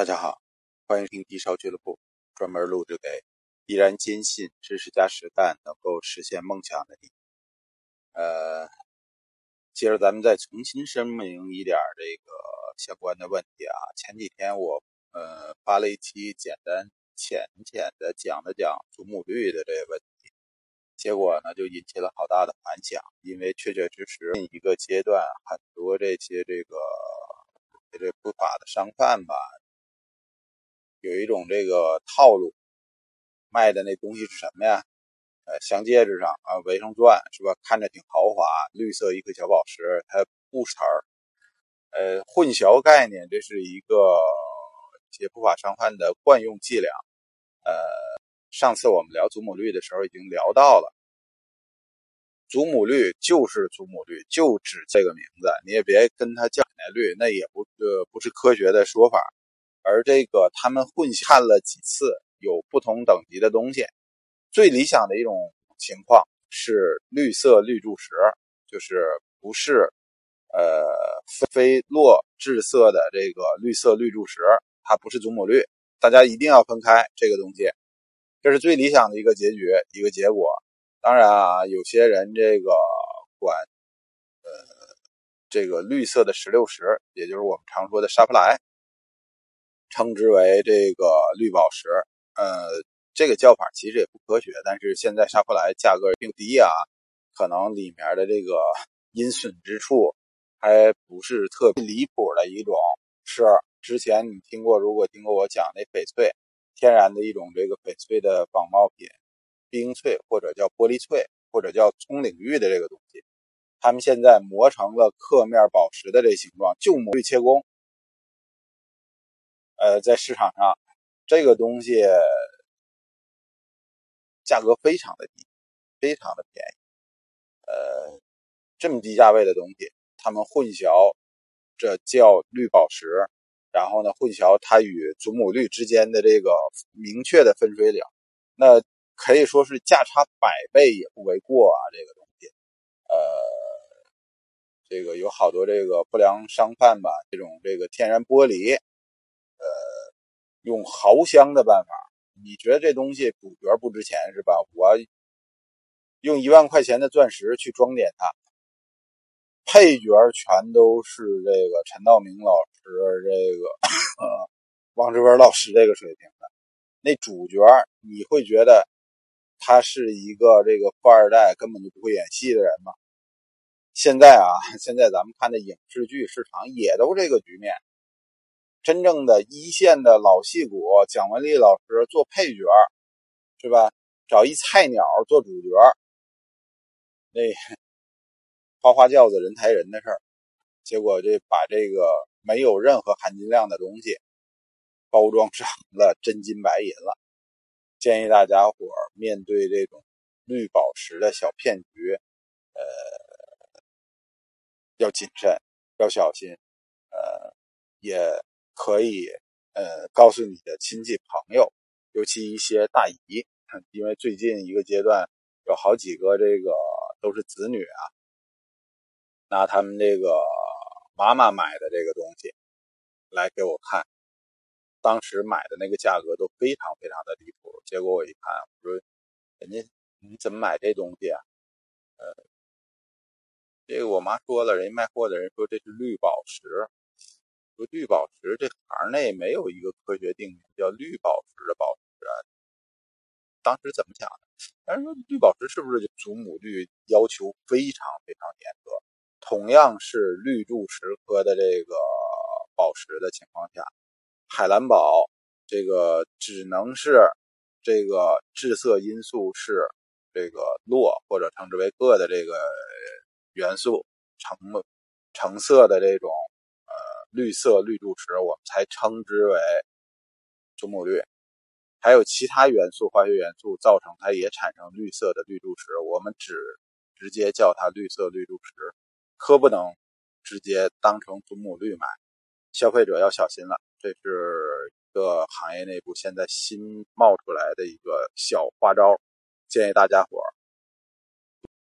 大家好，欢迎听低烧俱乐部，专门录制给依然坚信知识加实干能够实现梦想的你。呃，接着咱们再重新声明一点这个相关的问题啊。前几天我呃发了一期简单浅浅的讲了讲祖母绿的这个问题，结果呢就引起了好大的反响，因为确确实实一个阶段很多这些这个这不法的商贩吧。有一种这个套路，卖的那东西是什么呀？呃，镶戒指上啊，围上钻是吧？看着挺豪华，绿色一颗小宝石，它不瓷儿。呃，混淆概念，这是一个一些不法商贩的惯用伎俩。呃，上次我们聊祖母绿的时候已经聊到了，祖母绿就是祖母绿，就指这个名字，你也别跟它叫奶绿，那也不呃不是科学的说法。而这个他们混看了几次，有不同等级的东西。最理想的一种情况是绿色绿柱石，就是不是呃非落质色的这个绿色绿柱石，它不是祖母绿。大家一定要分开这个东西，这是最理想的一个结局一个结果。当然啊，有些人这个管呃这个绿色的石榴石，也就是我们常说的沙普莱。称之为这个绿宝石，呃，这个叫法其实也不科学，但是现在沙弗莱价格并低啊，可能里面的这个 阴损之处还不是特别离谱的一种。是之前你听过，如果听过我讲那翡翠，天然的一种这个翡翠的仿冒品，冰翠或者叫玻璃翠或者叫葱领域的这个东西，他们现在磨成了刻面宝石的这形状，就磨绿切工。呃，在市场上，这个东西价格非常的低，非常的便宜。呃，这么低价位的东西，他们混淆，这叫绿宝石，然后呢，混淆它与祖母绿之间的这个明确的分水岭，那可以说是价差百倍也不为过啊。这个东西，呃，这个有好多这个不良商贩吧，这种这个天然玻璃。用豪香的办法，你觉得这东西主角不值钱是吧？我用一万块钱的钻石去装点它，配角全都是这个陈道明老师、这个呃王志文老师这个水平的。那主角你会觉得他是一个这个富二代，根本就不会演戏的人吗？现在啊，现在咱们看的影视剧市场也都这个局面。真正的一线的老戏骨蒋雯丽老师做配角，是吧？找一菜鸟做主角，那花花轿子人抬人的事儿，结果这把这个没有任何含金量的东西包装成了真金白银了。建议大家伙面对这种绿宝石的小骗局，呃，要谨慎，要小心，呃，也。可以，呃，告诉你的亲戚朋友，尤其一些大姨，因为最近一个阶段有好几个这个都是子女啊，拿他们这个妈妈买的这个东西来给我看，当时买的那个价格都非常非常的离谱。结果我一看，我说：“人家你怎么买这东西啊？”呃，这个我妈说了，人家卖货的人说这是绿宝石。说绿宝石这行内没有一个科学定义叫绿宝石的宝石，当时怎么想的？但是说绿宝石是不是就祖母绿要求非常非常严格？同样是绿柱石科的这个宝石的情况下，海蓝宝这个只能是这个致色因素是这个铬或者称之为铬的这个元素成成色的这种。绿色绿柱石，我们才称之为祖母绿。还有其他元素、化学元素造成它也产生绿色的绿柱石，我们只直接叫它绿色绿柱石，可不能直接当成祖母绿买。消费者要小心了，这是一个行业内部现在新冒出来的一个小花招，建议大家伙